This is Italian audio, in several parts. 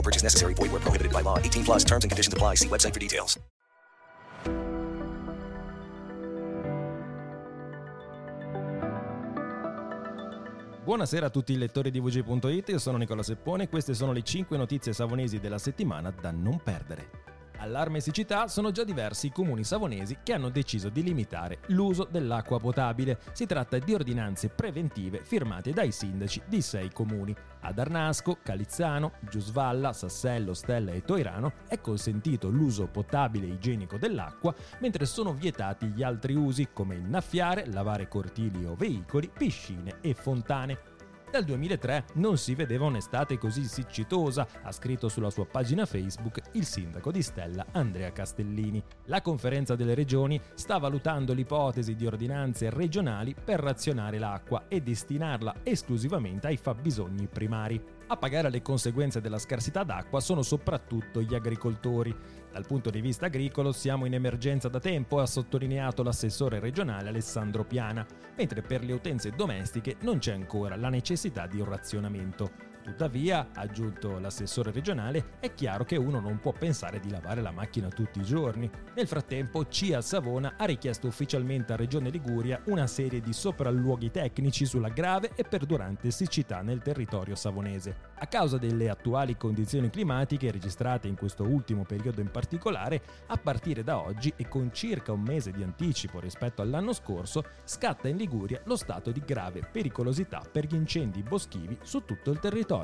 No purchase necessary. Void where prohibited by law. 18 plus terms and conditions apply. See website for details. Buonasera a tutti i lettori di VG.it, io sono Nicola Seppone e queste sono le 5 notizie savonesi della settimana da non perdere. Allarme siccità sono già diversi i comuni savonesi che hanno deciso di limitare l'uso dell'acqua potabile. Si tratta di ordinanze preventive firmate dai sindaci di sei comuni. Ad Arnasco, Calizzano, Giusvalla, Sassello, Stella e Toirano è consentito l'uso potabile e igienico dell'acqua, mentre sono vietati gli altri usi come il naffiare, lavare cortili o veicoli, piscine e fontane. Dal 2003 non si vedeva un'estate così siccitosa, ha scritto sulla sua pagina Facebook il sindaco di Stella Andrea Castellini. La conferenza delle regioni sta valutando l'ipotesi di ordinanze regionali per razionare l'acqua e destinarla esclusivamente ai fabbisogni primari. A pagare le conseguenze della scarsità d'acqua sono soprattutto gli agricoltori. Dal punto di vista agricolo siamo in emergenza da tempo, ha sottolineato l'assessore regionale Alessandro Piana, mentre per le utenze domestiche non c'è ancora la necessità di un razionamento. Tuttavia, ha aggiunto l'assessore regionale, è chiaro che uno non può pensare di lavare la macchina tutti i giorni. Nel frattempo, CIA Savona ha richiesto ufficialmente a Regione Liguria una serie di sopralluoghi tecnici sulla grave e perdurante siccità nel territorio savonese. A causa delle attuali condizioni climatiche registrate in questo ultimo periodo in particolare, a partire da oggi e con circa un mese di anticipo rispetto all'anno scorso, scatta in Liguria lo stato di grave pericolosità per gli incendi boschivi su tutto il territorio.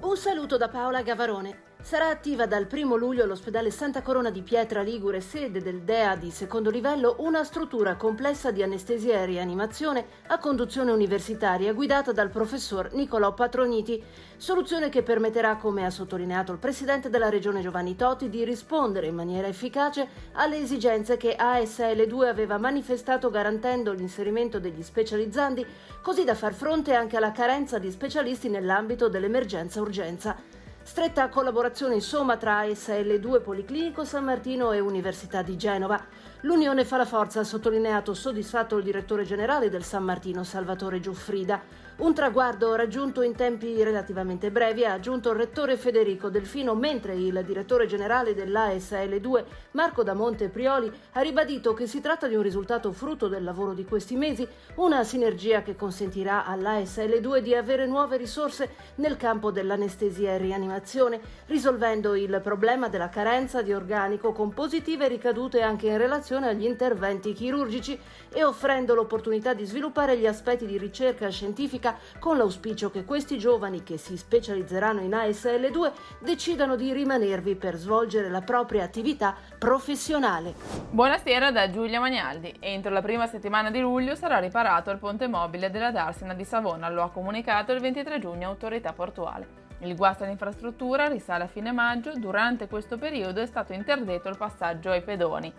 Un saluto da Paola Gavarone. Sarà attiva dal 1 luglio all'ospedale Santa Corona di Pietra Ligure, sede del DEA di secondo livello, una struttura complessa di anestesia e rianimazione a conduzione universitaria guidata dal professor Nicolò Patroniti. Soluzione che permetterà, come ha sottolineato il presidente della regione Giovanni Totti, di rispondere in maniera efficace alle esigenze che ASL2 aveva manifestato garantendo l'inserimento degli specializzandi, così da far fronte anche alla carenza di specialisti nell'ambito dell'emergenza urgenza. Stretta collaborazione insomma tra ASL2 Policlinico San Martino e Università di Genova. L'unione fa la forza, ha sottolineato soddisfatto il direttore generale del San Martino Salvatore Giuffrida. Un traguardo raggiunto in tempi relativamente brevi, ha aggiunto il rettore Federico Delfino, mentre il direttore generale dell'ASL2 Marco Damonte Prioli ha ribadito che si tratta di un risultato frutto del lavoro di questi mesi, una sinergia che consentirà all'ASL2 di avere nuove risorse nel campo dell'anestesia e rianimazione, risolvendo il problema della carenza di organico con positive ricadute anche in relazione agli interventi chirurgici e offrendo l'opportunità di sviluppare gli aspetti di ricerca scientifica con l'auspicio che questi giovani che si specializzeranno in ASL2 decidano di rimanervi per svolgere la propria attività professionale. Buonasera da Giulia Magnaldi. Entro la prima settimana di luglio sarà riparato il ponte mobile della Darsena di Savona, lo ha comunicato il 23 giugno Autorità Portuale. Il guasto all'infrastruttura risale a fine maggio, durante questo periodo è stato interdetto il passaggio ai pedoni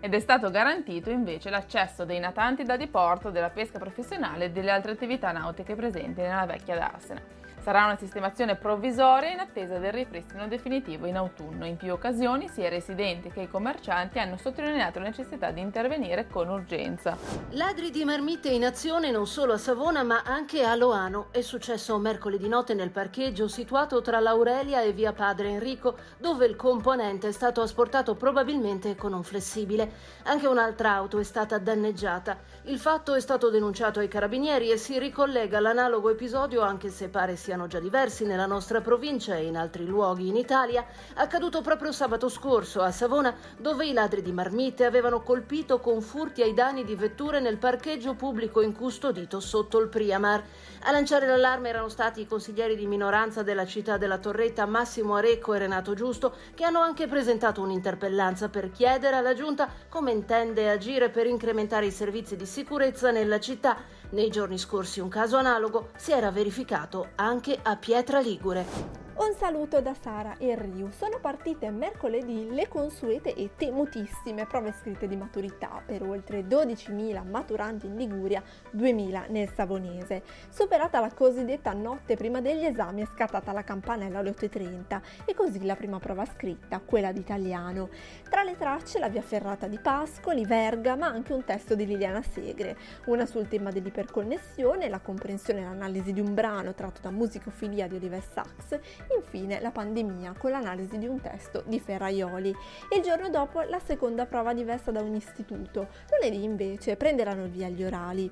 ed è stato garantito invece l'accesso dei natanti da diporto, della pesca professionale e delle altre attività nautiche presenti nella vecchia Darsena. Sarà una sistemazione provvisoria in attesa del ripristino definitivo in autunno. In più occasioni sia i residenti che i commercianti hanno sottolineato la necessità di intervenire con urgenza. Ladri di marmitte in azione non solo a Savona ma anche a Loano. È successo mercoledì notte nel parcheggio situato tra l'Aurelia e via Padre Enrico, dove il componente è stato asportato probabilmente con un flessibile. Anche un'altra auto è stata danneggiata. Il fatto è stato denunciato ai carabinieri e si ricollega all'analogo episodio anche se pare siano erano già diversi nella nostra provincia e in altri luoghi in Italia, accaduto proprio sabato scorso a Savona, dove i ladri di marmite avevano colpito con furti ai danni di vetture nel parcheggio pubblico incustodito sotto il Priamar. A lanciare l'allarme erano stati i consiglieri di minoranza della città della Torretta Massimo Arecco e Renato Giusto, che hanno anche presentato un'interpellanza per chiedere alla Giunta come intende agire per incrementare i servizi di sicurezza nella città. Nei giorni scorsi un caso analogo si era verificato anche a Pietra Ligure. Un saluto da Sara e Riu. Sono partite mercoledì le consuete e temutissime prove scritte di maturità per oltre 12.000 maturanti in Liguria, 2.000 nel Savonese. Superata la cosiddetta notte prima degli esami è scattata la campanella alle 8.30 e così la prima prova scritta, quella di italiano. Tra le tracce la via ferrata di Pascoli, Verga, ma anche un testo di Liliana Segre, una sul tema dell'iperconnessione, la comprensione e l'analisi di un brano tratto da Musicofilia di Oliver Sacks infine la pandemia con l'analisi di un testo di Ferraioli. Il giorno dopo la seconda prova diversa da un istituto. Lunedì invece prenderanno via gli orali.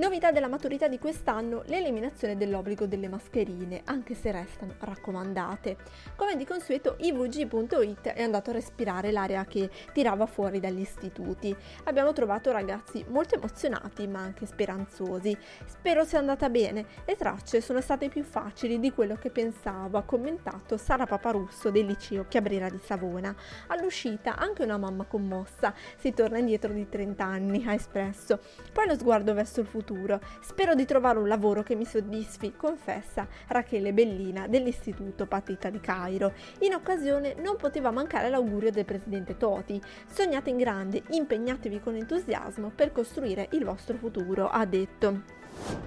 Novità della maturità di quest'anno, l'eliminazione dell'obbligo delle mascherine, anche se restano raccomandate. Come di consueto, ivg.it è andato a respirare l'area che tirava fuori dagli istituti. Abbiamo trovato ragazzi molto emozionati ma anche speranzosi. Spero sia andata bene, le tracce sono state più facili di quello che pensavo, ha commentato Sara Paparusso del liceo Chiabrera di Savona. All'uscita anche una mamma commossa, si torna indietro di 30 anni, ha espresso. Poi lo sguardo verso il futuro futuro. Spero di trovare un lavoro che mi soddisfi, confessa Rachele Bellina dell'Istituto Patita di Cairo. In occasione non poteva mancare l'augurio del presidente Toti. Sognate in grande, impegnatevi con entusiasmo per costruire il vostro futuro, ha detto.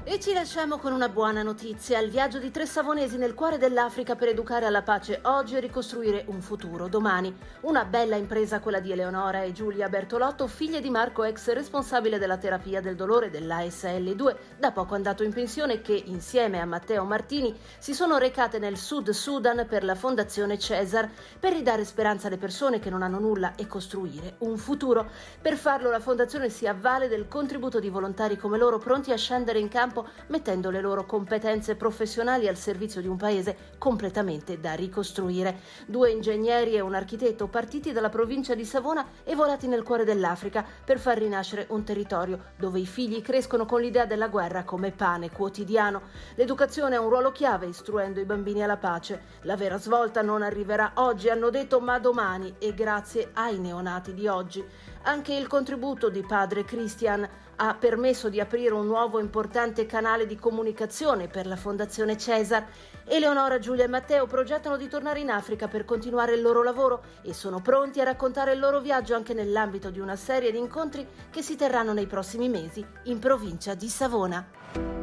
E ci lasciamo con una buona notizia, il viaggio di tre savonesi nel cuore dell'Africa per educare alla pace oggi e ricostruire un futuro domani. Una bella impresa quella di Eleonora e Giulia Bertolotto, figlie di Marco, ex responsabile della terapia del dolore dell'ASL2, da poco andato in pensione che insieme a Matteo Martini si sono recate nel Sud Sudan per la Fondazione Cesar per ridare speranza alle persone che non hanno nulla e costruire un futuro. Per farlo la Fondazione si avvale del contributo di volontari come loro pronti a scendere in campo mettendo le loro competenze professionali al servizio di un paese completamente da ricostruire. Due ingegneri e un architetto partiti dalla provincia di Savona e volati nel cuore dell'Africa per far rinascere un territorio dove i figli crescono con l'idea della guerra come pane quotidiano. L'educazione ha un ruolo chiave istruendo i bambini alla pace. La vera svolta non arriverà oggi, hanno detto, ma domani e grazie ai neonati di oggi. Anche il contributo di padre Christian ha permesso di aprire un nuovo importante canale di comunicazione per la Fondazione Cesar. Eleonora, Giulia e Matteo progettano di tornare in Africa per continuare il loro lavoro e sono pronti a raccontare il loro viaggio anche nell'ambito di una serie di incontri che si terranno nei prossimi mesi in provincia di Savona.